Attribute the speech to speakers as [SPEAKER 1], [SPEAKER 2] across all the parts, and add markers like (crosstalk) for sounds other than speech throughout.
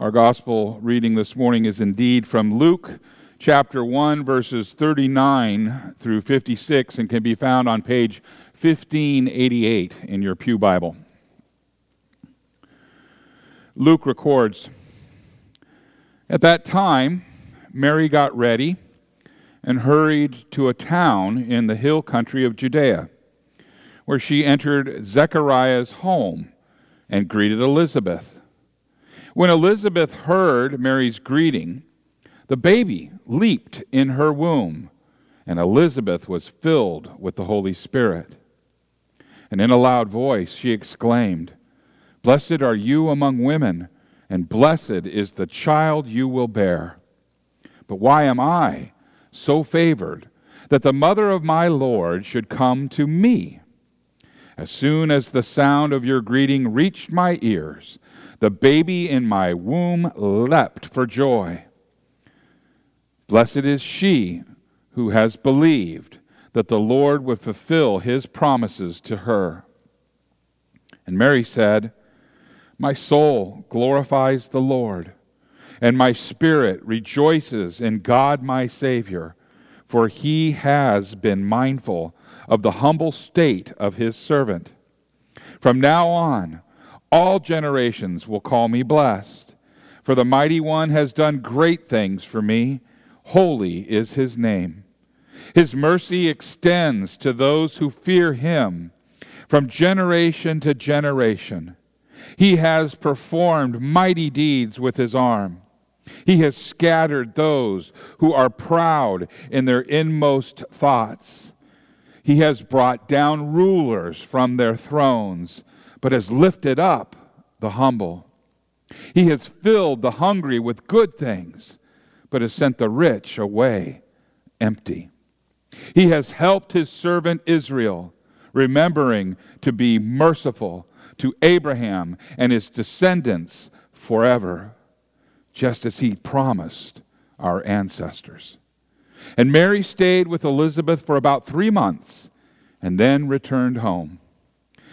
[SPEAKER 1] Our gospel reading this morning is indeed from Luke chapter 1, verses 39 through 56, and can be found on page 1588 in your Pew Bible. Luke records At that time, Mary got ready and hurried to a town in the hill country of Judea, where she entered Zechariah's home and greeted Elizabeth. When Elizabeth heard Mary's greeting, the baby leaped in her womb, and Elizabeth was filled with the Holy Spirit. And in a loud voice she exclaimed, Blessed are you among women, and blessed is the child you will bear. But why am I so favored that the mother of my Lord should come to me? As soon as the sound of your greeting reached my ears, the baby in my womb leapt for joy. Blessed is she who has believed that the Lord would fulfill his promises to her. And Mary said, My soul glorifies the Lord, and my spirit rejoices in God my Savior, for he has been mindful of the humble state of his servant. From now on, all generations will call me blessed, for the mighty one has done great things for me. Holy is his name. His mercy extends to those who fear him from generation to generation. He has performed mighty deeds with his arm. He has scattered those who are proud in their inmost thoughts. He has brought down rulers from their thrones, but has lifted up the humble. He has filled the hungry with good things, but has sent the rich away empty. He has helped his servant Israel, remembering to be merciful to Abraham and his descendants forever, just as he promised our ancestors. And Mary stayed with Elizabeth for about three months and then returned home.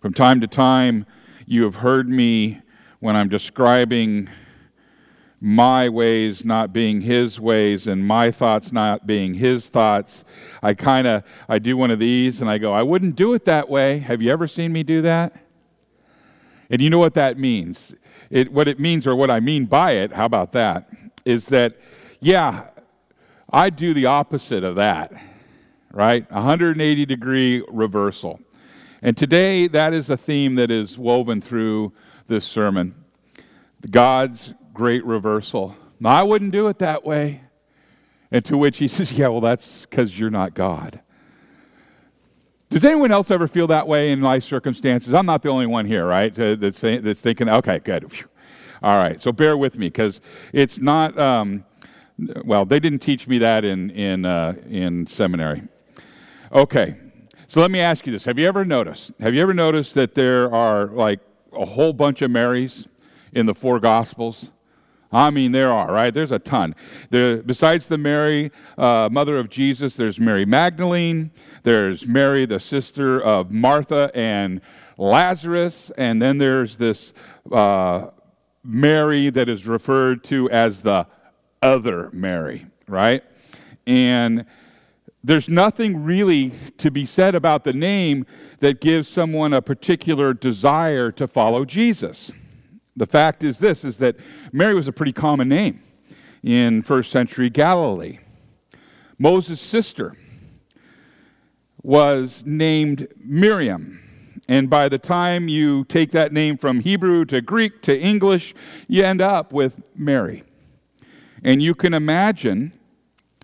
[SPEAKER 1] From time to time, you have heard me when I'm describing my ways not being his ways and my thoughts not being his thoughts i kind of i do one of these and i go i wouldn't do it that way have you ever seen me do that and you know what that means it, what it means or what i mean by it how about that is that yeah I do the opposite of that, right? 180 degree reversal. And today, that is a theme that is woven through this sermon God's great reversal. Now, I wouldn't do it that way. And to which he (laughs) says, Yeah, well, that's because you're not God. Does anyone else ever feel that way in life circumstances? I'm not the only one here, right? That's, that's thinking, okay, good. All right, so bear with me because it's not. Um, well, they didn't teach me that in, in, uh, in seminary. Okay, so let me ask you this. Have you ever noticed, have you ever noticed that there are like a whole bunch of Marys in the four Gospels? I mean, there are, right? There's a ton. There, besides the Mary, uh, mother of Jesus, there's Mary Magdalene, there's Mary, the sister of Martha and Lazarus, and then there's this uh, Mary that is referred to as the other Mary, right? And there's nothing really to be said about the name that gives someone a particular desire to follow Jesus. The fact is this is that Mary was a pretty common name in first century Galilee. Moses' sister was named Miriam. And by the time you take that name from Hebrew to Greek to English, you end up with Mary. And you can imagine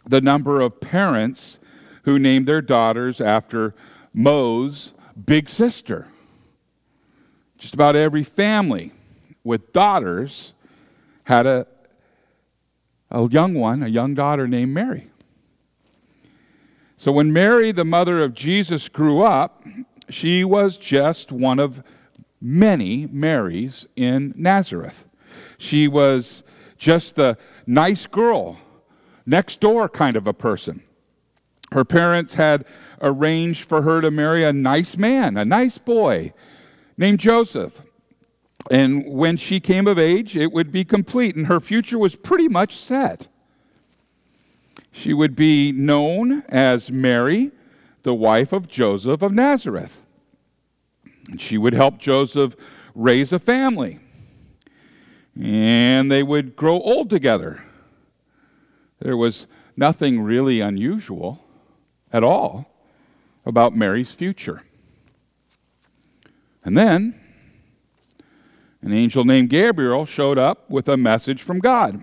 [SPEAKER 1] the number of parents who named their daughters after Mo's big sister. Just about every family with daughters had a, a young one, a young daughter named Mary. So when Mary, the mother of Jesus, grew up, she was just one of many Marys in Nazareth. She was just the nice girl, next door kind of a person. Her parents had arranged for her to marry a nice man, a nice boy named Joseph. And when she came of age, it would be complete, and her future was pretty much set. She would be known as Mary, the wife of Joseph of Nazareth. And she would help Joseph raise a family. And they would grow old together. There was nothing really unusual at all about Mary's future. And then an angel named Gabriel showed up with a message from God.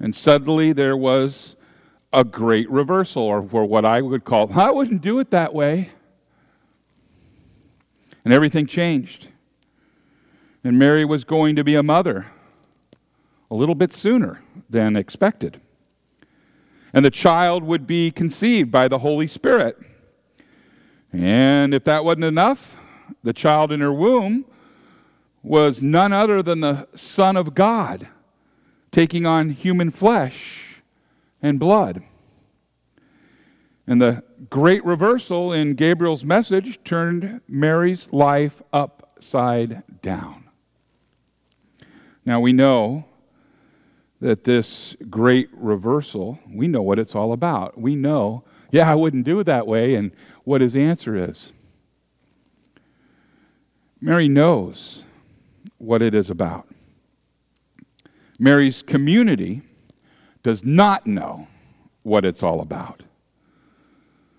[SPEAKER 1] And suddenly there was a great reversal, or what I would call, (laughs) I wouldn't do it that way. And everything changed. And Mary was going to be a mother a little bit sooner than expected. And the child would be conceived by the Holy Spirit. And if that wasn't enough, the child in her womb was none other than the Son of God taking on human flesh and blood. And the great reversal in Gabriel's message turned Mary's life upside down. Now we know that this great reversal, we know what it's all about. We know, yeah, I wouldn't do it that way, and what his answer is. Mary knows what it is about. Mary's community does not know what it's all about.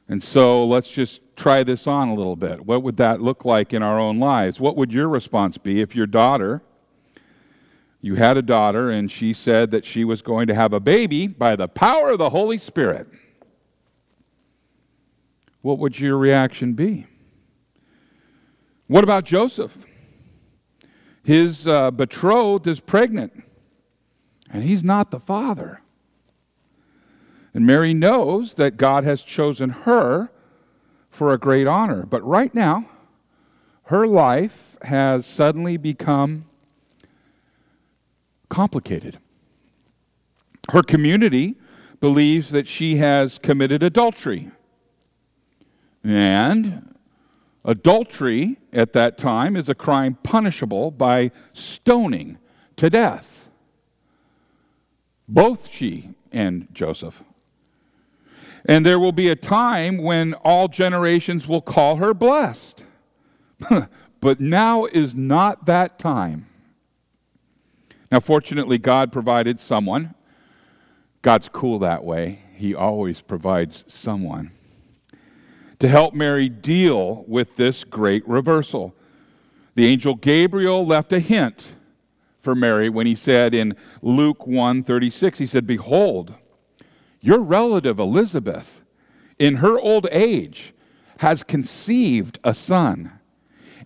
[SPEAKER 1] And so let's just try this on a little bit. What would that look like in our own lives? What would your response be if your daughter, you had a daughter, and she said that she was going to have a baby by the power of the Holy Spirit? What would your reaction be? What about Joseph? His uh, betrothed is pregnant, and he's not the father. And Mary knows that God has chosen her for a great honor. But right now, her life has suddenly become complicated. Her community believes that she has committed adultery. And Adultery at that time is a crime punishable by stoning to death. Both she and Joseph. And there will be a time when all generations will call her blessed. (laughs) but now is not that time. Now, fortunately, God provided someone. God's cool that way. He always provides someone to help Mary deal with this great reversal. The angel Gabriel left a hint for Mary when he said in Luke 1:36 he said behold your relative Elizabeth in her old age has conceived a son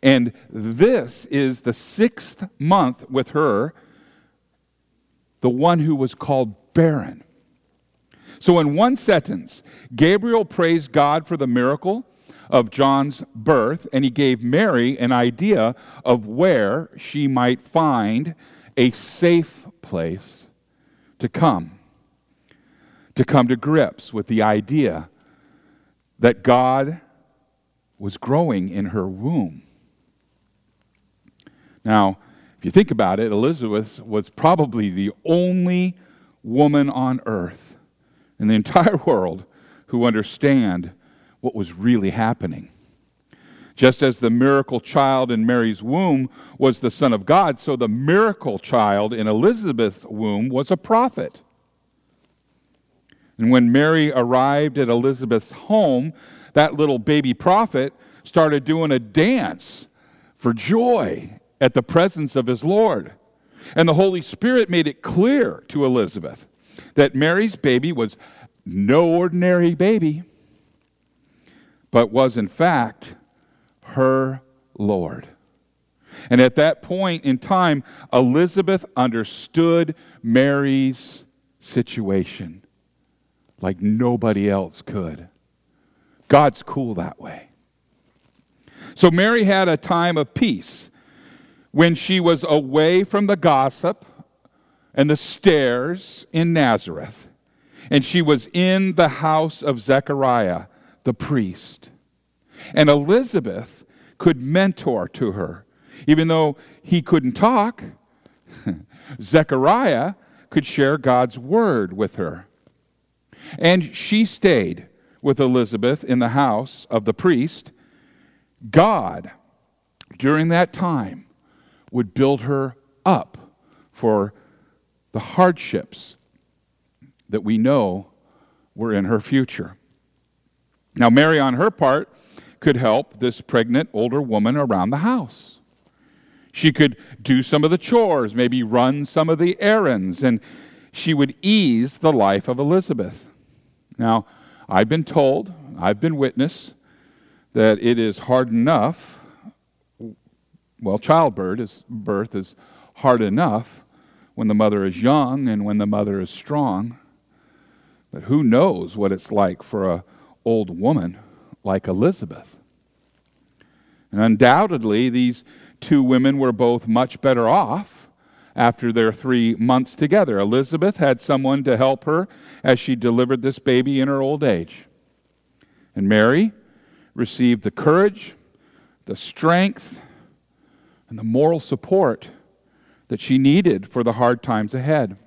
[SPEAKER 1] and this is the 6th month with her the one who was called barren so, in one sentence, Gabriel praised God for the miracle of John's birth, and he gave Mary an idea of where she might find a safe place to come, to come to grips with the idea that God was growing in her womb. Now, if you think about it, Elizabeth was probably the only woman on earth in the (laughs) entire world who understand what was really happening. Just as the miracle child in Mary's womb was the Son of God, so the miracle child in Elizabeth's womb was a prophet. And when Mary arrived at Elizabeth's home, that little baby prophet started doing a dance for joy at the presence of his Lord. And the Holy Spirit made it clear to Elizabeth that Mary's baby was no ordinary baby, but was in fact her Lord. And at that point in time, Elizabeth understood Mary's situation like nobody else could. God's cool that way. So Mary had a time of peace when she was away from the gossip and the stares in Nazareth, and she was in the house of Zechariah, the priest. And Elizabeth could mentor to her. Even though he couldn't talk, (laughs) Zechariah could share God's word with her. And she stayed with Elizabeth in the house of the priest. God, during that time, would build her up for the hardships that we know were in her future. Now, Mary, on her part, could help this pregnant older woman around the house. She could do some of the chores, maybe run some of the errands, and she would ease the life of Elizabeth. Now, I've been told, I've been witness, that it is hard enough, well, childbirth is, birth is hard enough when the mother is young and when the mother is strong. But who knows what it's like for an old woman like Elizabeth. And undoubtedly, these two women were both much better off after their three months together. Elizabeth had someone to help her as she delivered this baby in her old age. And Mary received the courage, the strength, and the moral support that she needed for the hard times ahead.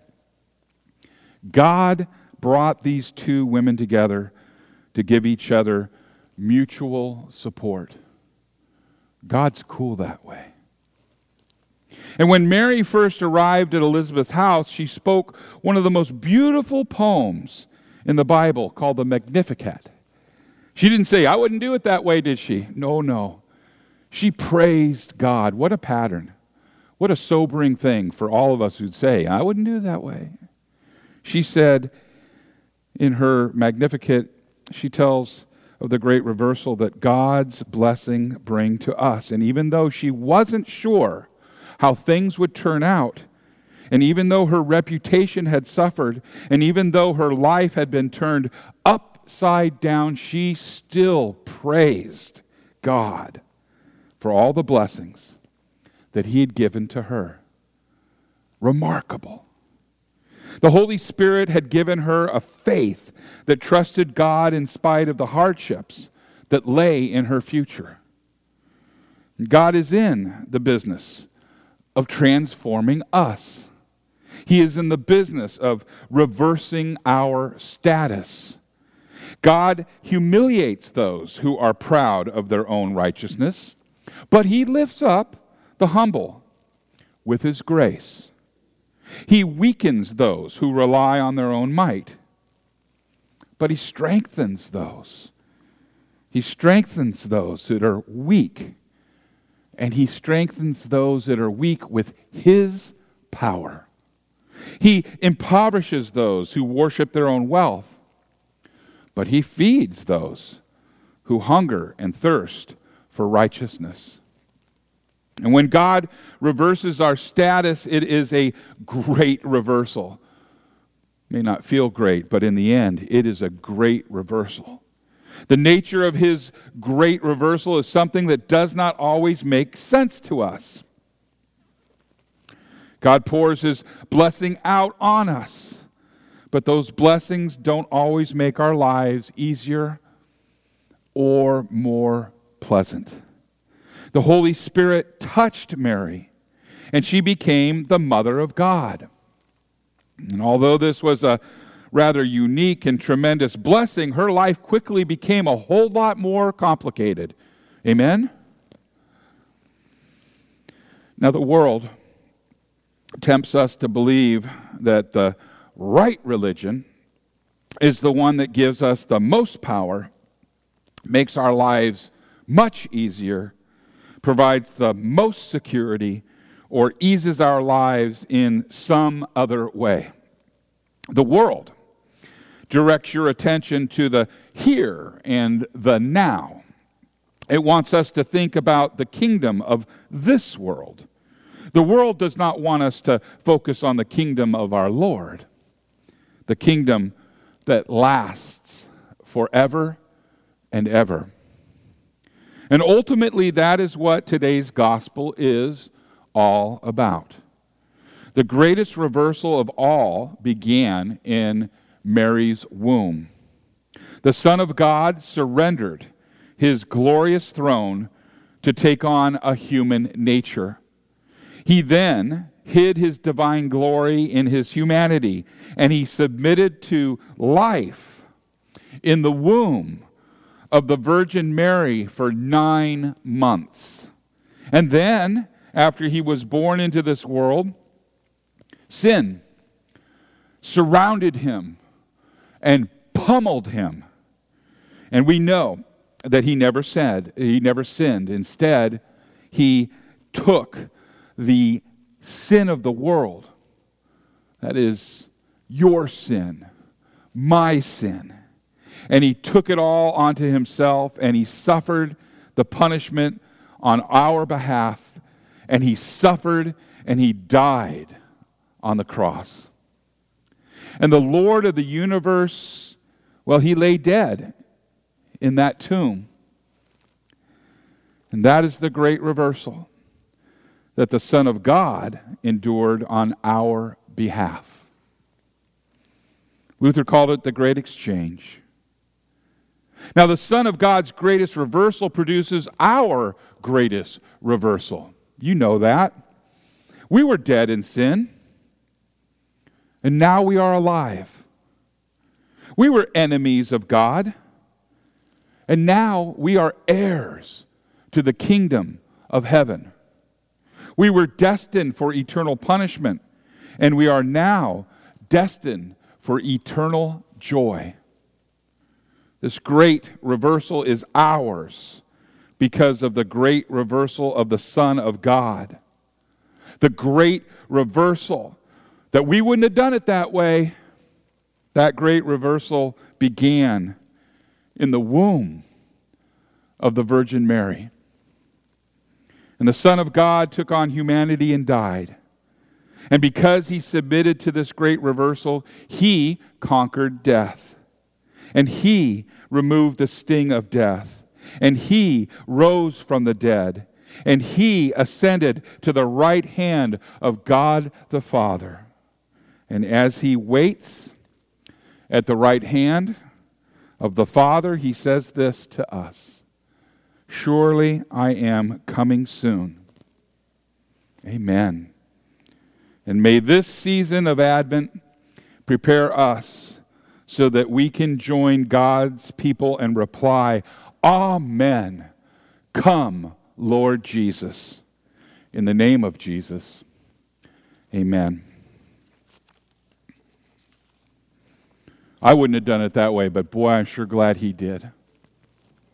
[SPEAKER 1] God brought these two women together to give each other mutual support. God's cool that way. And when Mary first arrived at Elizabeth's house, she spoke one of the most beautiful poems in the Bible called the Magnificat. She didn't say, I wouldn't do it that way, did she? No, no. She praised God. What a pattern. What a sobering thing for all of us who'd say, I wouldn't do it that way. She said in her Magnificat, she tells of the great reversal that God's blessing bring to us. And even though she wasn't sure how things would turn out, and even though her reputation had suffered, and even though her life had been turned upside down, she still praised God for all the blessings that He had given to her. Remarkable. The Holy Spirit had given her a faith that trusted God in spite of the hardships that lay in her future. God is in the business of transforming us. He is in the business of reversing our status. God humiliates those who are proud of their own righteousness, but He lifts up the humble with His grace. He weakens those who rely on their own might, but He strengthens those. He strengthens those that are weak, and He strengthens those that are weak with His power. He impoverishes those who worship their own wealth, but He feeds those who hunger and thirst for righteousness. And when God reverses our status, it is a great reversal. May not feel great, but in the end, it is a great reversal. The nature of his great reversal is something that does not always make sense to us. God pours his blessing out on us, but those blessings don't always make our lives easier or more pleasant the Holy Spirit touched Mary, and she became the mother of God. And although this was a rather unique and tremendous blessing, her life quickly became a whole lot more complicated. Amen? Now, the world tempts us to believe that the right religion is the one that gives us the most power, makes our lives much easier, provides the most security or eases our lives in some other way. The world directs your attention to the here and the now. It wants us to think about the kingdom of this world. The world does not want us to focus on the kingdom of our Lord, the kingdom that lasts forever and ever. And ultimately, that is what today's gospel is all about. The greatest reversal of all began in Mary's womb. The Son of God surrendered his glorious throne to take on a human nature. He then hid his divine glory in his humanity, and he submitted to life in the womb of the Virgin Mary for nine months. And then, after he was born into this world, sin surrounded him and pummeled him. And we know that he never said, he never sinned. Instead, he took the sin of the world, that is, your sin, my sin, and he took it all onto himself and he suffered the punishment on our behalf. And he suffered and he died on the cross. And the Lord of the universe, well, he lay dead in that tomb. And that is the great reversal that the Son of God endured on our behalf. Luther called it the great exchange. Now, the Son of God's greatest reversal produces our greatest reversal. You know that. We were dead in sin, and now we are alive. We were enemies of God, and now we are heirs to the kingdom of heaven. We were destined for eternal punishment, and we are now destined for eternal joy. This great reversal is ours because of the great reversal of the Son of God. The great reversal that we wouldn't have done it that way. That great reversal began in the womb of the Virgin Mary. And the Son of God took on humanity and died. And because he submitted to this great reversal, he conquered death and he removed the sting of death, and he rose from the dead, and he ascended to the right hand of God the Father. And as he waits at the right hand of the Father, he says this to us Surely I am coming soon. Amen. And may this season of Advent prepare us so that we can join God's people and reply, Amen. Come, Lord Jesus. In the name of Jesus, amen. I wouldn't have done it that way, but boy, I'm sure glad he did.